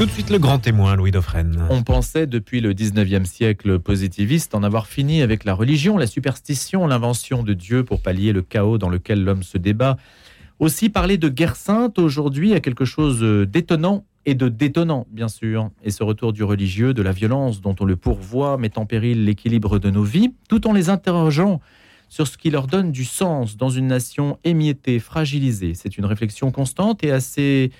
Tout de suite le grand témoin, Louis Dauphren. On pensait depuis le 19e siècle positiviste en avoir fini avec la religion, la superstition, l'invention de Dieu pour pallier le chaos dans lequel l'homme se débat. Aussi parler de guerre sainte aujourd'hui a quelque chose d'étonnant et de détonnant, bien sûr. Et ce retour du religieux, de la violence dont on le pourvoit, met en péril l'équilibre de nos vies, tout en les interrogeant sur ce qui leur donne du sens dans une nation émiettée, fragilisée. C'est une réflexion constante et assez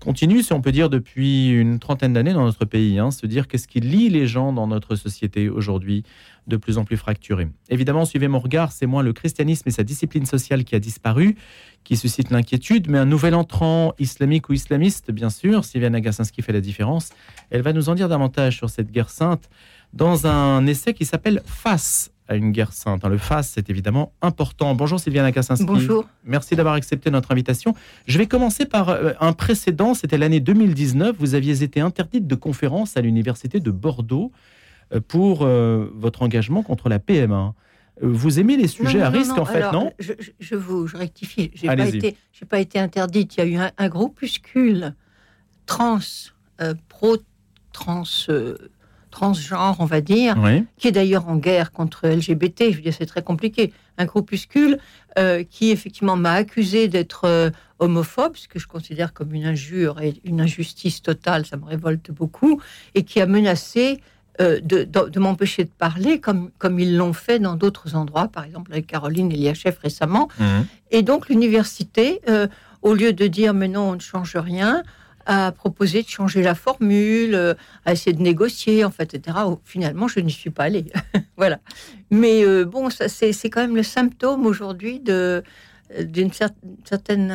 continue, si on peut dire, depuis une trentaine d'années dans notre pays. Hein, se dire qu'est-ce qui lie les gens dans notre société aujourd'hui, de plus en plus fracturée. Évidemment, suivez mon regard, c'est moins le christianisme et sa discipline sociale qui a disparu, qui suscite l'inquiétude, mais un nouvel entrant islamique ou islamiste, bien sûr. Sylviane Agassinski fait la différence. Elle va nous en dire davantage sur cette guerre sainte dans un essai qui s'appelle Face à une guerre sainte. Hein, le face, c'est évidemment important. Bonjour Sylviane Kassinski. Bonjour. Merci d'avoir accepté notre invitation. Je vais commencer par euh, un précédent, c'était l'année 2019. Vous aviez été interdite de conférence à l'université de Bordeaux euh, pour euh, votre engagement contre la PMA. Vous aimez les sujets à risque, en fait, non? je, vous je rectifie. Je n'ai pas, été, pas été interdite. Il y a eu un, un groupuscule trans, pro, trans, transgenre, on va dire, qui est d'ailleurs en guerre contre LGBT. Je veux dire, c'est très compliqué. Un groupuscule euh, qui effectivement m'a accusé d'être euh, homophobe, ce que je considère comme une injure et une injustice totale, ça me révolte beaucoup, et qui a menacé euh, de, m'empêcher de parler, comme, comme ils l'ont fait dans d'autres endroits, par exemple avec Caroline Eliachev récemment. Mhm. Et donc l'université, au lieu de dire mais non, on ne change rien, à proposer de changer la formule, euh, à essayer de négocier, en fait, etc. Finalement, je n'y suis pas allée. voilà. Mais euh, bon, ça, c'est, quand même le symptôme aujourd'hui de euh, d'une certaine,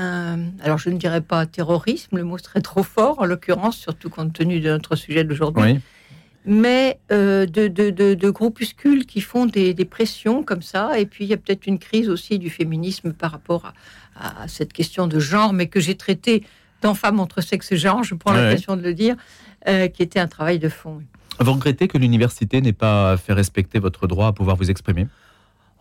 alors je ne dirais pas terrorisme, le mot serait trop fort en l'occurrence, surtout compte tenu de notre sujet d'aujourd'hui, mais de, de, groupuscules qui font des, pressions comme ça, et puis il y a peut-être une crise aussi du féminisme par rapport à, à cette question de genre, mais que j'ai traitée dans Femmes entre sexe et genre, je prends l'impression de le dire, euh, qui était un travail de fond. Vous regrettez que l'université n'ait pas fait respecter votre droit à pouvoir vous exprimer?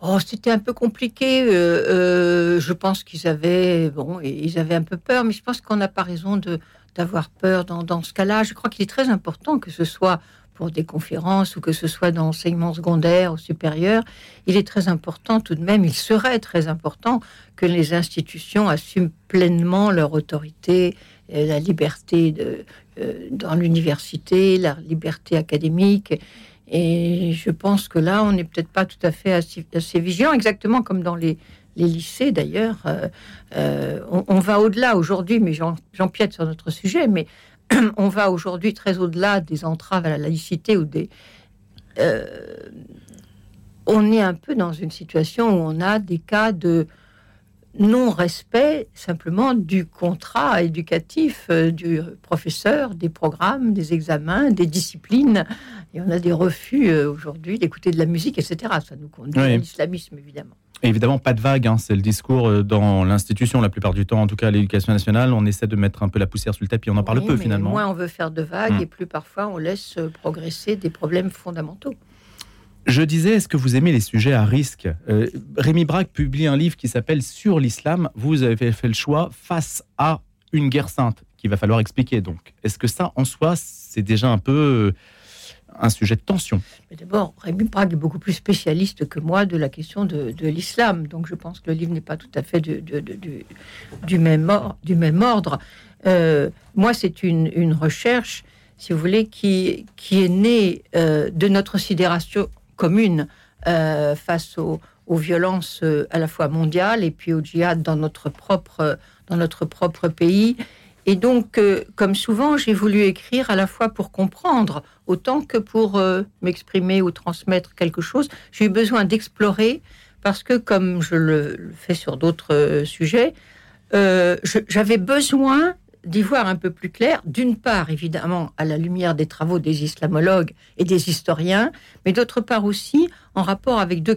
Oh, c'était un peu compliqué. Euh, euh, je pense qu'ils avaient, bon, ils avaient un peu peur, mais je pense qu'on n'a pas raison de d'avoir peur dans, dans ce cas-là. Je crois qu'il est très important que ce soit pour des conférences ou que ce soit dans l'enseignement secondaire ou supérieur, il est très important tout de même, il serait très important que les institutions assument pleinement leur autorité, la liberté de, euh, dans l'université, la liberté académique. Et je pense que là, on n'est peut-être pas tout à fait assez, vigilant, exactement comme dans les, les lycées d'ailleurs. Euh, euh, on, on, va au-delà aujourd'hui, mais j'empiète sur notre sujet, mais on va aujourd'hui très au-delà des entraves à la laïcité ou des. Euh, on est un peu dans une situation où on a des cas de non-respect simplement du contrat éducatif euh, du professeur, des programmes, des examens, des disciplines. Et on a des refus euh, aujourd'hui d'écouter de la musique, etc. Ça nous conduit à l'islamisme, évidemment évidemment, pas de vague. Hein. C'est le discours euh, dans l'institution la plupart du temps, en tout cas à l'éducation nationale. On essaie de mettre un peu la poussière sur le tapis. On en parle peu finalement. Moins on veut faire de vagues hmm. et plus parfois on laisse euh, progresser des problèmes fondamentaux. Je disais, est-ce que vous aimez les sujets à risque? Euh, Rémi Braque publie un livre qui s'appelle Sur l'islam. Vous avez fait le choix face à une guerre sainte qu'il va falloir expliquer. Donc, est-ce que ça, en soi, c'est déjà un peu un sujet de tension. D'abord, Rémi Prague est beaucoup plus spécialiste que moi de la question de, l'islam, donc je pense que le livre n'est pas tout à fait du, même, ordre. Euh, moi, c'est une, recherche, si vous voulez, qui, est née euh, de notre sidération commune euh, face aux, violences à la fois mondiales et puis au djihad dans notre propre pays et donc, euh, comme souvent, j'ai voulu écrire à la fois pour comprendre autant que pour euh, m'exprimer ou transmettre quelque chose. J'ai eu besoin d'explorer parce que, comme je le, fais sur d'autres euh, sujets, j'avais besoin d'y voir un peu plus clair, d'une part, évidemment, à la lumière des travaux des islamologues et des historiens, mais d'autre part aussi en rapport avec deux,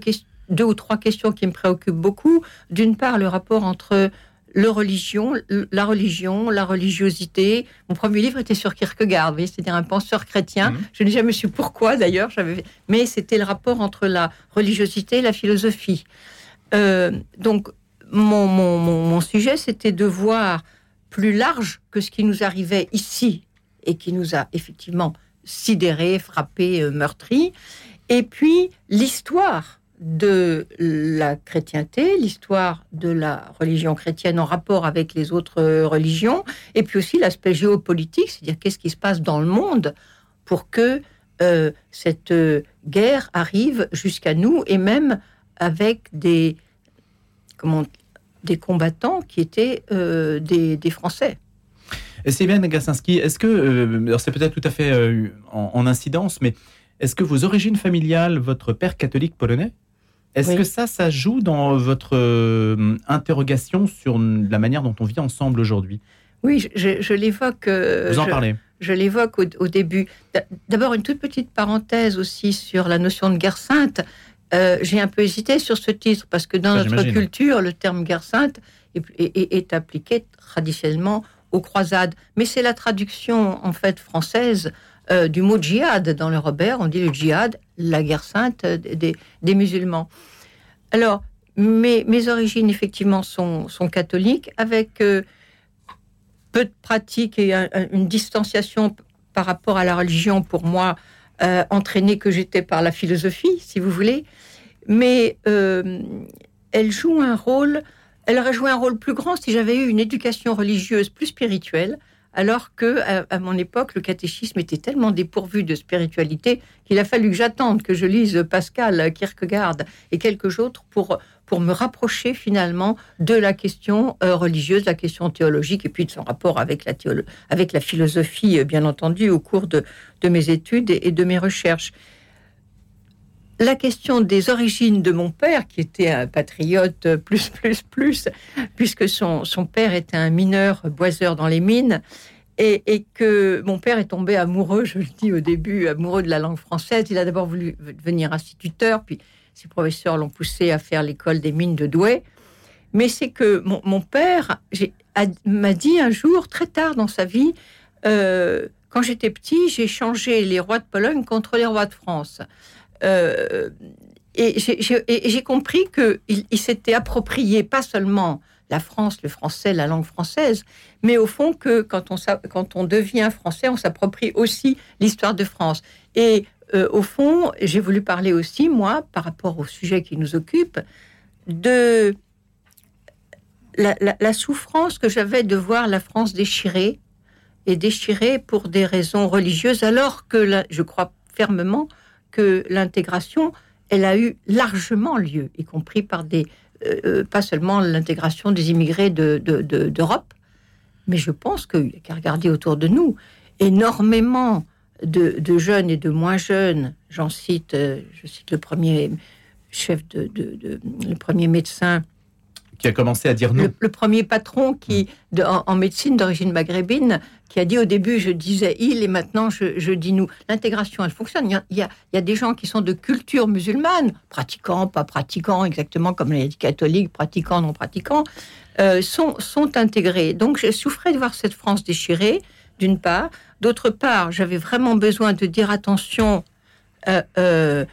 deux ou trois questions qui me préoccupent beaucoup. D'une part, le rapport entre le religion, la religion, la religiosité. Mon premier livre était sur Kierkegaard, c'est-à-dire un penseur chrétien. Mhm. Je n'ai jamais su pourquoi d'ailleurs, mais c'était le rapport entre la religiosité et la philosophie. Euh, donc, mon, mon, mon sujet, c'était de voir plus large que ce qui nous arrivait ici et qui nous a effectivement sidérés, frappés, euh, meurtris. Et puis l'histoire de la chrétienté, l'histoire de la religion chrétienne en rapport avec les autres euh, religions, et puis aussi l'aspect géopolitique, c'est-à-dire qu'est-ce qui se passe dans le monde pour que euh, cette guerre arrive jusqu'à nous, et même avec des, comment, des combattants qui étaient des, des Français. Sylvain Gassinski, est-ce que, euh, c'est peut-être tout à fait euh, en, incidence, mais est-ce que vos origines familiales, votre père catholique polonais, est-ce que ça, ça joue dans votre euh, interrogation sur la manière dont on vit ensemble aujourd'hui? Oui, je, l'évoque. Vous en parlez je l'évoque au, début. D'abord, une toute petite parenthèse aussi sur la notion de guerre sainte. J'ai un peu hésité sur ce titre parce que dans notre culture, le terme guerre sainte est appliqué traditionnellement aux croisades. Mais c'est la traduction en fait française euh, du mot djihad. Dans le Robert, on dit le djihad, la guerre sainte des, des musulmans. Alors, mes, origines, effectivement, sont, catholiques, avec euh, peu de pratique et une distanciation par rapport à la religion, pour moi, euh, entraînée que j'étais par la philosophie, si vous voulez. Mais elle joue un rôle elle aurait joué un rôle plus grand si j'avais eu une éducation religieuse plus spirituelle, alors que à, mon époque, le catéchisme était tellement dépourvu de spiritualité qu'il a fallu que j'attende que je lise Pascal, Kierkegaard et quelques autres pour pour me rapprocher finalement de la question euh, religieuse, la question théologique, et puis de son rapport avec la, avec la philosophie, euh, bien entendu, au cours de, de mes études et de mes recherches la question des origines de mon père, qui était un patriote plus, plus, plus, puisque son, son père était un mineur boiseur dans les mines, et, que mon père est tombé amoureux, je le dis au début, amoureux de la langue française. Il a d'abord voulu devenir instituteur, puis ses professeurs l'ont poussé à faire l'école des mines de Douai. Mais c'est que mon, père m'a dit un jour, très tard dans sa vie, euh, quand j'étais petit, j'ai changé les rois de Pologne contre les rois de France. Euh, et j'ai compris qu'il il, s'était approprié pas seulement la France, le français, la langue française, mais au fond que quand on, devient français, on s'approprie aussi l'histoire de France. Et euh, au fond, j'ai voulu parler aussi, moi, par rapport au sujet qui nous occupe, de la, la souffrance que j'avais de voir la France déchirée, et déchirée pour des raisons religieuses, alors que je crois fermement que l'intégration, elle a eu largement lieu, y compris par des, euh, euh, pas seulement l'intégration des immigrés d'Europe, de, mais je pense qu'il n'y a qu'à regarder autour de nous, énormément de, jeunes et de moins jeunes, j'en cite, euh, je cite le premier chef de, le premier médecin qui a commencé à dire non. Le, premier patron qui, en, médecine d'origine maghrébine, qui a dit au début je disais il et maintenant je, dis nous. L'intégration, elle fonctionne. Il y, a, il, y a, des gens qui sont de culture musulmane, pratiquants, pas pratiquants, exactement comme les catholiques, pratiquants, non pratiquants, euh, sont, sont intégrés. Donc je souffrais de voir cette France déchirée, d'une part. D'autre part, j'avais vraiment besoin de dire attention, euh, euh,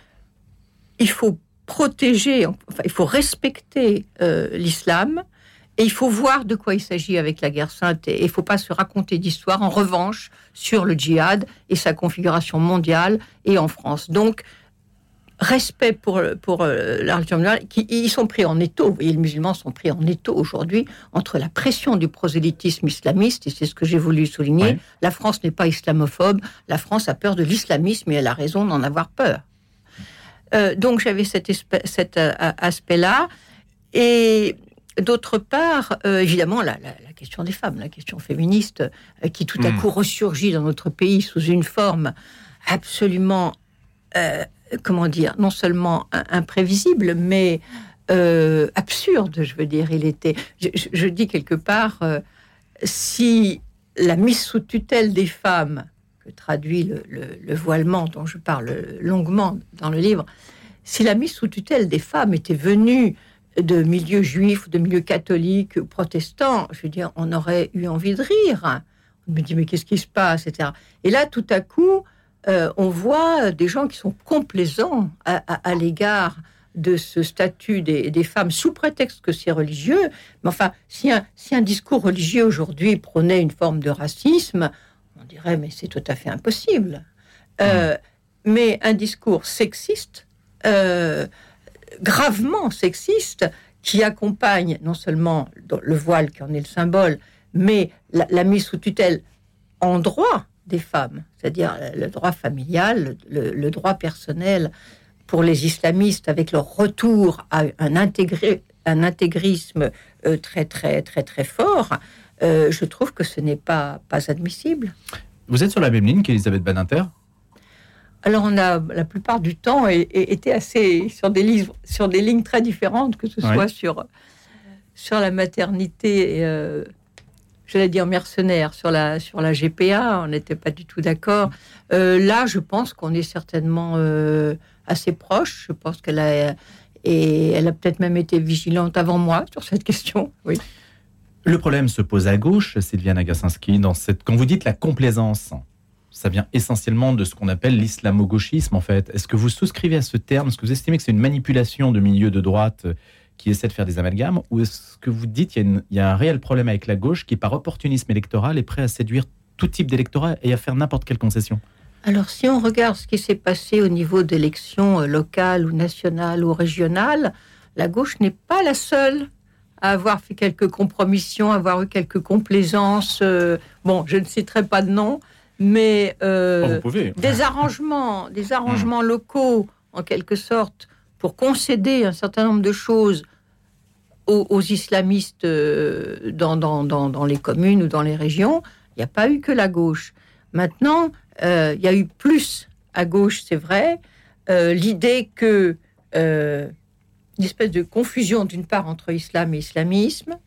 il faut protéger, enfin, il faut respecter euh, l'islam et il faut voir de quoi il s'agit avec la guerre sainte et il ne faut pas se raconter d'histoire en revanche sur le djihad et sa configuration mondiale et en France. Donc, respect pour, pour euh, la religion qui ils sont pris en étau, et les musulmans sont pris en étau aujourd'hui entre la pression du prosélytisme islamiste, et c'est ce que j'ai voulu souligner, la France n'est pas islamophobe, la France a peur de l'islamisme et elle a raison d'en avoir peur. Euh, donc j'avais cet, cet euh, aspect-là. Et d'autre part, euh, évidemment, la, question des femmes, la question féministe, qui tout à hmm. coup ressurgit dans notre pays sous une forme absolument, comment dire, non seulement imprévisible, mais absurde, je veux dire. Il était, je dis quelque part, si la mise sous tutelle des femmes que traduit le, voilement dont je parle longuement dans le livre, si la mise sous tutelle des femmes était venue de milieux juifs, de milieux catholiques, protestants, je veux dire, on aurait eu envie de rire. On me dit, mais qu'est-ce qui se passe, etc. Et là, tout à coup, euh, on voit des gens qui sont complaisants à, l'égard de ce statut des, femmes sous prétexte que c'est religieux. Mais enfin, si un, si un discours religieux aujourd'hui prônait une forme de racisme, on dirait mais c'est tout à fait impossible. Euh, mais un discours sexiste, euh, gravement sexiste, qui accompagne non seulement le voile qui en est le symbole, mais la, mise sous tutelle en droit des femmes, c'est-à-dire le droit familial, le, droit personnel pour les islamistes avec leur retour à un, intégré, un intégrisme euh, très très très très fort, je trouve que ce n'est pas, pas admissible. Vous êtes sur la même ligne qu'Elisabeth Badinter? Alors, on a la plupart du temps été assez sur des, livres, sur des lignes très différentes, que ce soit sur, sur la maternité, je euh, j'allais dire mercenaire, sur la, sur la GPA, on n'était pas du tout d'accord. Euh, là, je pense qu'on est certainement euh, assez proche. Je pense qu'elle a, et elle a peut-être même été vigilante avant moi sur cette question. Oui. Le problème se pose à gauche, Sylviane Agacinski, dans cette, quand vous dites la complaisance ça vient essentiellement de ce qu'on appelle l'islamo-gauchisme, en fait. Est-ce que vous souscrivez à ce terme? Est-ce que vous estimez que c'est une manipulation de milieux de droite qui essaie de faire des amalgames? Ou est-ce que vous dites qu'il y, a un réel problème avec la gauche qui, par opportunisme électoral, est prêt à séduire tout type d'électorat et à faire n'importe quelle concession? Alors, si on regarde ce qui s'est passé au niveau d'élections euh, locales ou nationales ou régionales, la gauche n'est pas la seule à avoir fait quelques compromissions, à avoir eu quelques complaisances. Euh, bon, je ne citerai pas de nom, mais euh, oh, des arrangements, des arrangements locaux, en quelque sorte, pour concéder un certain nombre de choses aux, islamistes euh, dans, dans, dans, les communes ou dans les régions, il n'y a pas eu que la gauche. Maintenant, il y a eu plus à gauche, c'est vrai. L'idée que une espèce de confusion d'une part entre islam et islamisme,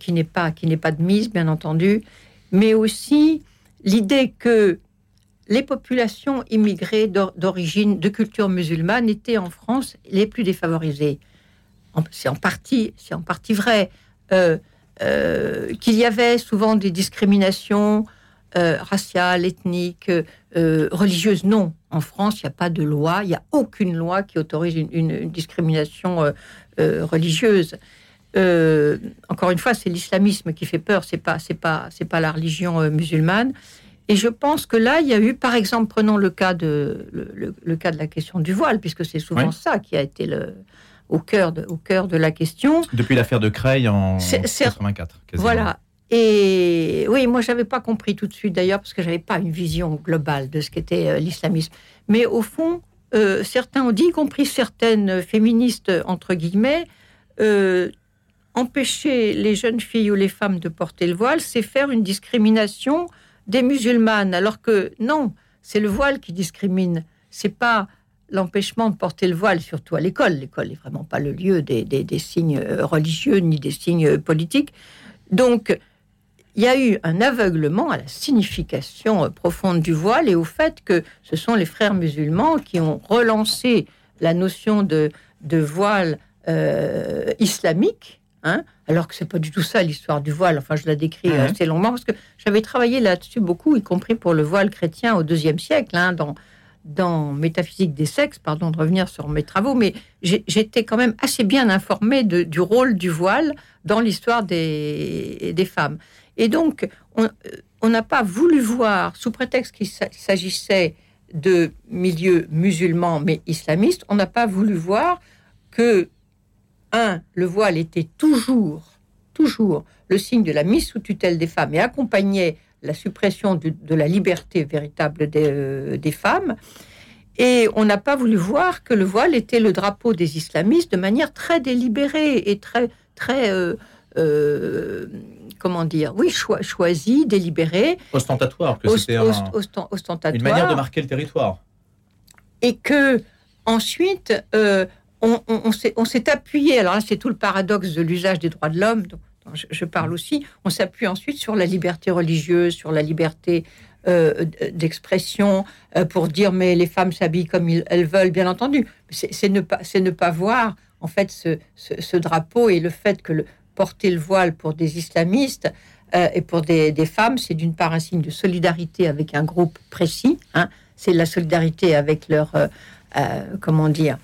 qui n'est pas qui n'est pas de mise, bien entendu, mais aussi l'idée que les populations immigrées d'origine, de culture musulmane étaient en France les plus défavorisées. C'est en partie, c'est en partie vrai. Euh, euh, qu'il y avait souvent des discriminations euh, raciales, ethniques, religieuses. Non, en France, il n'y a pas de loi, il n'y a aucune loi qui autorise une discrimination religieuse. Euh, encore une fois, c'est l'islamisme qui fait peur, c'est pas, c'est pas, c'est pas la religion euh, musulmane. Et je pense que là, il y a eu, par exemple, prenons le cas de le, cas de la question du voile, puisque c'est souvent ça qui a été le, au cœur de, au cœur de la question. Depuis l'affaire de Creil en 84. Voilà. Et oui, moi, j'avais pas compris tout de suite d'ailleurs, parce que j'avais pas une vision globale de ce qu'était euh, l'islamisme. Mais au fond, certains ont dit, y compris certaines féministes entre guillemets, empêcher les jeunes filles ou les femmes de porter le voile, c'est faire une discrimination des musulmanes, alors que non, c'est le voile qui discrimine. C'est pas l'empêchement de porter le voile, surtout à l'école. L'école n'est vraiment pas le lieu des, signes euh, religieux ni des signes euh, politiques. Donc, il y a eu un aveuglement à la signification euh, profonde du voile et au fait que ce sont les frères musulmans qui ont relancé la notion de, voile islamique Hein, alors que c'est pas du tout ça l'histoire du voile. Enfin, je la décris assez longuement parce que j'avais travaillé là-dessus beaucoup, y compris pour le voile chrétien au deuxième siècle, hein, dans dans Métaphysique des sexes, pardon de revenir sur mes travaux, mais j'étais quand même assez bien informée du rôle du voile dans l'histoire des, des femmes. Et donc, on n'a pas voulu voir, sous prétexte qu'il s'agissait de milieux musulmans mais islamistes, on n'a pas voulu voir que un, le voile était toujours, toujours le signe de la mise sous tutelle des femmes et accompagnait la suppression de, la liberté véritable euh, des, femmes. Et on n'a pas voulu voir que le voile était le drapeau des islamistes de manière très délibérée et très, très, euh, euh, comment dire, oui, choisie, délibérée. Ostentatoire, que c'était une manière de marquer le territoire. Et que ensuite, on, s'est appuyé, alors là c'est tout le paradoxe de l'usage des droits de l'homme, dont, je, parle aussi, on s'appuie ensuite sur la liberté religieuse, sur la liberté euh, d'expression, euh, pour dire mais les femmes s'habillent comme elles veulent, bien entendu. C'est ne, pas, ne pas voir en fait ce, drapeau et le fait que le, porter le voile pour des islamistes euh, et pour des, femmes, c'est d'une part un signe de solidarité avec un groupe précis, hein. c'est la solidarité avec leur, comment dire,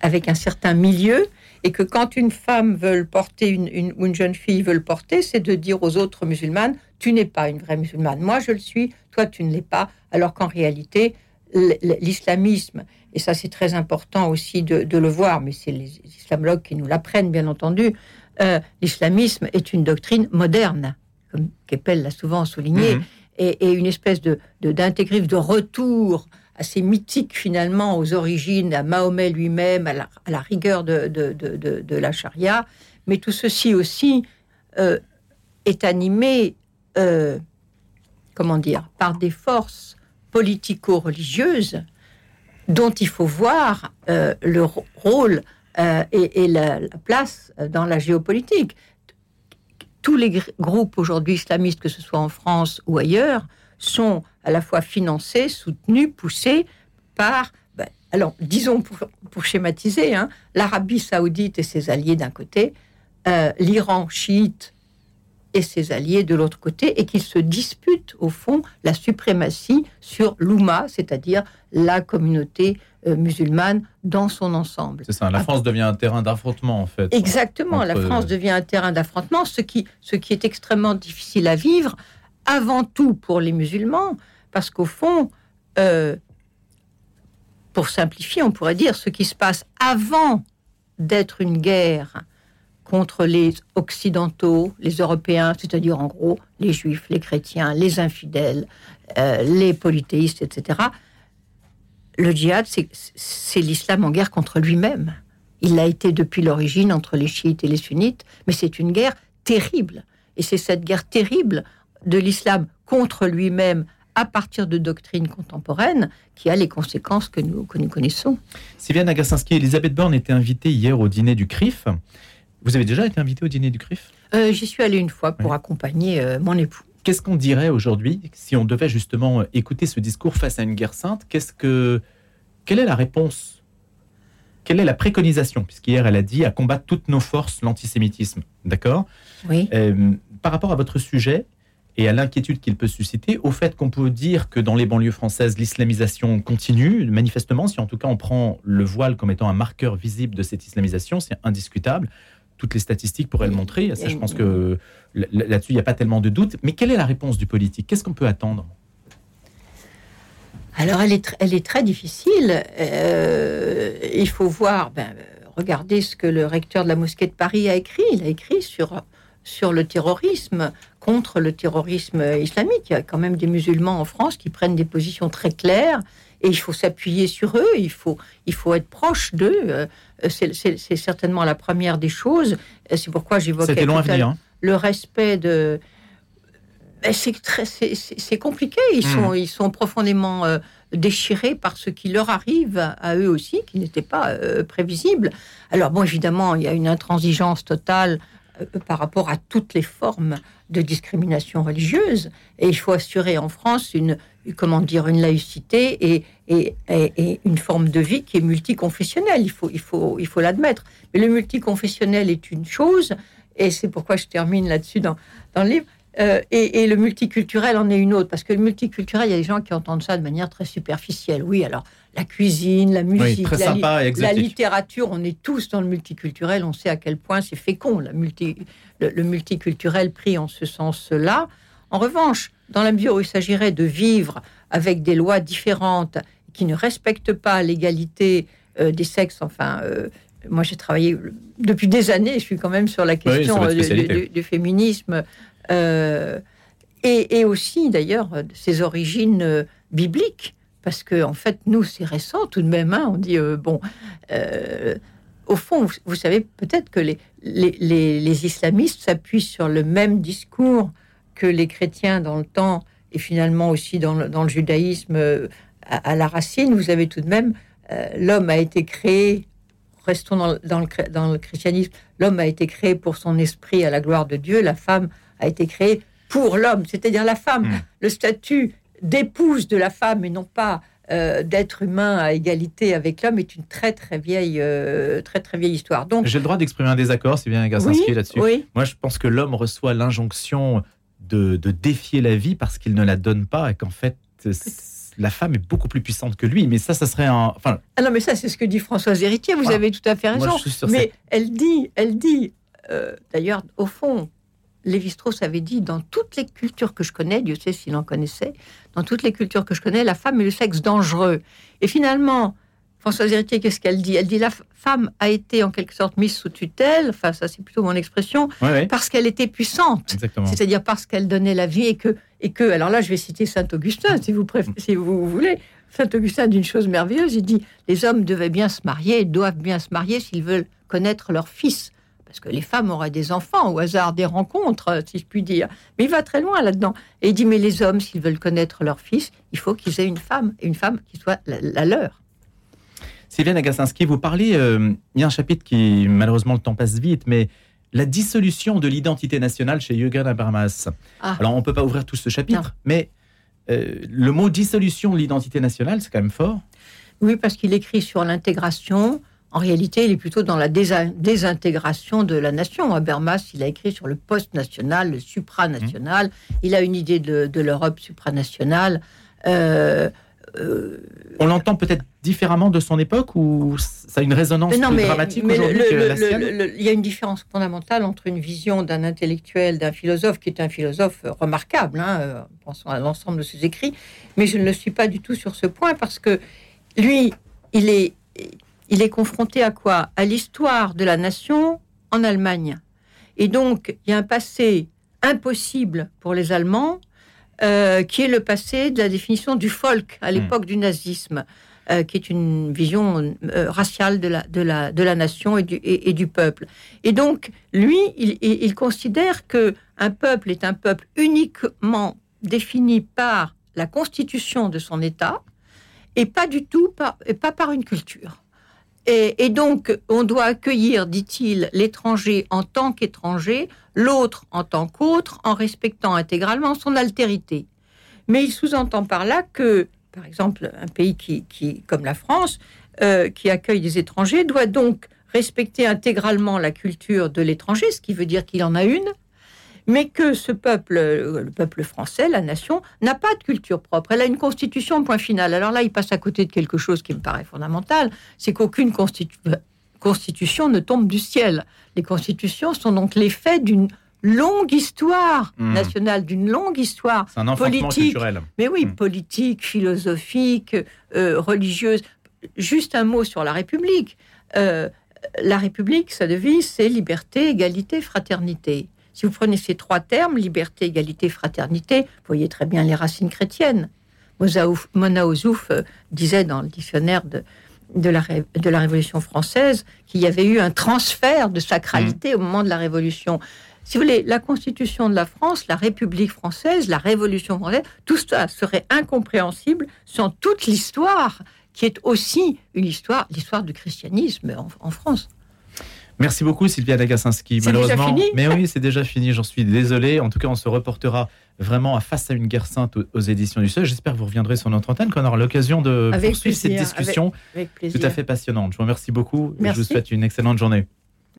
avec un certain milieu. et que quand une femme veut porter, une, une jeune fille veut le porter, c'est de dire aux autres musulmanes, tu n'es pas une vraie musulmane, moi je le suis, toi tu ne l'es pas, alors qu'en réalité, l'islamisme, et ça c'est très important aussi de, le voir, mais c'est les islamologues qui nous l'apprennent bien entendu, euh, l'islamisme est une doctrine moderne, comme Keppel l'a souvent souligné, mhm. et, une espèce de d'intégrisme, de, retour assez mythique finalement aux origines, à Mahomet lui-même, à, la, rigueur de, de, la charia, mais tout ceci aussi euh, est animé, euh, comment dire, par des forces politico-religieuses dont il faut voir euh, le rôle et, la, place dans la géopolitique. Tous les groupes aujourd'hui islamistes, que ce soit en France ou ailleurs, sont à la fois financés, soutenus, poussés par, ben, alors disons pour, schématiser, hein, l'Arabie saoudite et ses alliés d'un côté, euh, l'Iran chiite et ses alliés de l'autre côté, et qu'ils se disputent au fond la suprématie sur l'Oumma, c'est-à-dire la communauté euh, musulmane dans son ensemble. C'est ça, la France devient un terrain d'affrontement en fait. Exactement, la France devient un terrain d'affrontement, ce qui, ce qui est extrêmement difficile à vivre, avant tout pour les musulmans, parce qu'au fond, euh, pour simplifier, on pourrait dire ce qui se passe avant d'être une guerre contre les Occidentaux, les Européens, c'est-à-dire en gros les Juifs, les chrétiens, les infidèles, euh, les polythéistes, etc. Le djihad, c'est l'islam en guerre contre lui-même. Il l'a été depuis l'origine entre les chiites et les sunnites, mais c'est une guerre terrible. Et c'est cette guerre terrible de l'islam contre lui-même à partir de doctrines contemporaines qui a les conséquences que nous, que nous connaissons. Sylvia Nagarsinski, Elisabeth Borne était invitée hier au dîner du CRIF. Vous avez déjà été invitée au dîner du CRIF? Euh, J'y suis allée une fois pour accompagner euh, mon époux. Qu'est-ce qu'on dirait aujourd'hui si on devait justement écouter ce discours face à une guerre sainte? Qu'est-ce que, Quelle est la réponse? Quelle est la préconisation? Puisqu'hier, elle a dit à combattre toutes nos forces l'antisémitisme. D'accord? Oui. Euh, par rapport à votre sujet, et à l'inquiétude qu'il peut susciter, au fait qu'on peut dire que dans les banlieues françaises, l'islamisation continue, manifestement, si en tout cas on prend le voile comme étant un marqueur visible de cette islamisation, c'est indiscutable. Toutes les statistiques pourraient le montrer. Ça, je pense que là-dessus, il n'y a pas tellement de doute. Mais quelle est la réponse du politique? Qu'est-ce qu'on peut attendre? Alors, elle est, elle est très difficile. Euh, il faut voir, ben, regardez ce que le recteur de la mosquée de Paris a écrit. Il a écrit sur sur le terrorisme, contre le terrorisme islamique. Il y a quand même des musulmans en France qui prennent des positions très claires et il faut s'appuyer sur eux, il faut, il faut être proche d'eux. Euh, c'est certainement la première des choses. C'est pourquoi j'évoquais hein. le respect de. Ben, c'est compliqué. Ils, hmm. sont, ils sont profondément euh, déchirés par ce qui leur arrive à, eux aussi, qui n'était pas euh, prévisible. Alors bon, évidemment, il y a une intransigeance totale par rapport à toutes les formes de discrimination religieuse. Et il faut assurer en France une, comment dire, une laïcité et, et, une forme de vie qui est multiconfessionnelle. Il faut, il faut, il faut l'admettre. Mais le multiconfessionnel est une chose, et c'est pourquoi je termine là-dessus dans, dans le livre. Euh, et, le multiculturel en est une autre, parce que le multiculturel, il y a des gens qui entendent ça de manière très superficielle. Oui, alors la cuisine, la musique, la, littérature, on est tous dans le multiculturel, on sait à quel point c'est fécond, la multi, le, multiculturel pris en ce sens-là. En revanche, dans la mesure où il s'agirait de vivre avec des lois différentes qui ne respectent pas l'égalité euh, des sexes, enfin, euh, moi j'ai travaillé depuis des années, je suis quand même sur la question du, féminisme euh, et, aussi d'ailleurs ses origines euh, bibliques, parce que en fait nous c'est récent tout de même. Hein, on dit euh, bon, au fond vous, savez peut-être que les, islamistes s'appuient sur le même discours que les chrétiens dans le temps et finalement aussi dans le, judaïsme à, la racine. Vous avez tout de même l'homme a été créé restons dans, le, dans, le, christianisme, l'homme a été créé pour son esprit à la gloire de Dieu, la femme a été créé pour l'homme, c'est-à-dire la femme. Hmm. Le statut d'épouse de la femme et non pas euh, d'être humain à égalité avec l'homme est une très très vieille euh, très très vieille histoire. Donc j'ai le droit d'exprimer un désaccord, si bien Garcinski là-dessus. Moi, je pense que l'homme reçoit l'injonction de, de, défier la vie parce qu'il ne la donne pas et qu'en fait la femme est beaucoup plus puissante que lui. Mais ça, ça serait un. Enfin... Ah non, mais ça, c'est ce que dit Françoise Héritier. Vous avez tout à fait raison. mais elle dit, elle dit, euh, d'ailleurs, au fond, Lévi-Strauss avait dit dans toutes les cultures que je connais, Dieu sait s'il en connaissait, dans toutes les cultures que je connais, la femme est le sexe dangereux. Et finalement, Françoise Héritier, qu'est-ce qu'elle dit? Elle dit la femme a été en quelque sorte mise sous tutelle, enfin ça c'est plutôt mon expression, parce qu'elle était puissante, c'est-à-dire parce qu'elle donnait la vie et que, et que, alors là je vais citer Saint Augustin si vous, si vous voulez, Saint Augustin dit une chose merveilleuse, il dit les hommes devaient bien se marier, doivent bien se marier s'ils veulent connaître leur fils. Parce que les femmes auraient des enfants au hasard des rencontres, si je puis dire. Mais il va très loin là-dedans. Et il dit, mais les hommes, s'ils veulent connaître leur fils, il faut qu'ils aient une femme, et une femme qui soit la leur. Sylviane Agassinski, vous parlez, euh, il y a un chapitre qui, malheureusement, le temps passe vite, mais la dissolution de l'identité nationale chez Jürgen Habermas. Ah. Alors, on ne peut pas ouvrir tout ce chapitre, mais euh, le mot dissolution de l'identité nationale, c'est quand même fort. Oui, parce qu'il écrit sur l'intégration. En réalité, il est plutôt dans la désintégration de la nation. Habermas, il a écrit sur le post-national, le supranational. Mmh. Il a une idée de, l'Europe supranationale. Euh, euh, on l'entend peut-être différemment de son époque ou ça a une résonance plus dramatique aujourd'hui Il y a une différence fondamentale entre une vision d'un intellectuel, d'un philosophe qui est un philosophe remarquable, hein, euh, pensons à l'ensemble de ses écrits, mais je ne le suis pas du tout sur ce point parce que lui, il est, il est confronté à quoi? À l'histoire de la nation en Allemagne. Et donc, il y a un passé impossible pour les Allemands euh, qui est le passé de la définition du folk à hmm. l'époque du nazisme, euh, qui est une vision euh, raciale de la, de, la, de la nation et du, et, du peuple. Et donc, lui, il, il, considère que un peuple est un peuple uniquement défini par la constitution de son État et pas du tout par, et pas par une culture. Et, donc, on doit accueillir, dit-il, l'étranger en tant qu'étranger, l'autre en tant qu'autre, en respectant intégralement son altérité. Mais il sous-entend par là que, par exemple, un pays qui, comme la France, euh, qui accueille des étrangers, doit donc respecter intégralement la culture de l'étranger, ce qui veut dire qu'il en a une, mais que ce peuple, euh, le peuple français, la nation, n'a pas de culture propre. Elle a une constitution, point final. Alors là, il passe à côté de quelque chose qui me paraît fondamental, c'est qu'aucune constitution ne tombe du ciel. Les constitutions sont donc l'effet d'une longue histoire hmm. nationale, d'une longue histoire un politique, culturel. mais oui, hmm. politique, philosophique, euh, religieuse. Juste un mot sur la République. Euh, la République, sa devise, c'est liberté, égalité, fraternité. Si vous prenez ces trois termes, liberté, égalité, fraternité, vous voyez très bien les racines chrétiennes. Mona Ozouf euh, disait dans le dictionnaire de, de, la, de la Révolution française qu'il y avait eu un transfert de sacralité mmh. au moment de la Révolution. Si vous voulez, la Constitution de la France, la République française, la Révolution française, tout cela serait incompréhensible sans toute l'histoire qui est aussi une histoire, l'histoire du christianisme en France. Merci beaucoup Sylvia Dagasinski. Malheureusement, fini mais oui, c'est déjà fini. J'en suis désolé. En tout cas, on se reportera vraiment à face à une guerre sainte aux, éditions du Seuil. J'espère que vous reviendrez sur notre antenne, qu'on aura l'occasion de poursuivre cette discussion tout à fait passionnante. Je vous remercie beaucoup et je vous souhaite une excellente journée.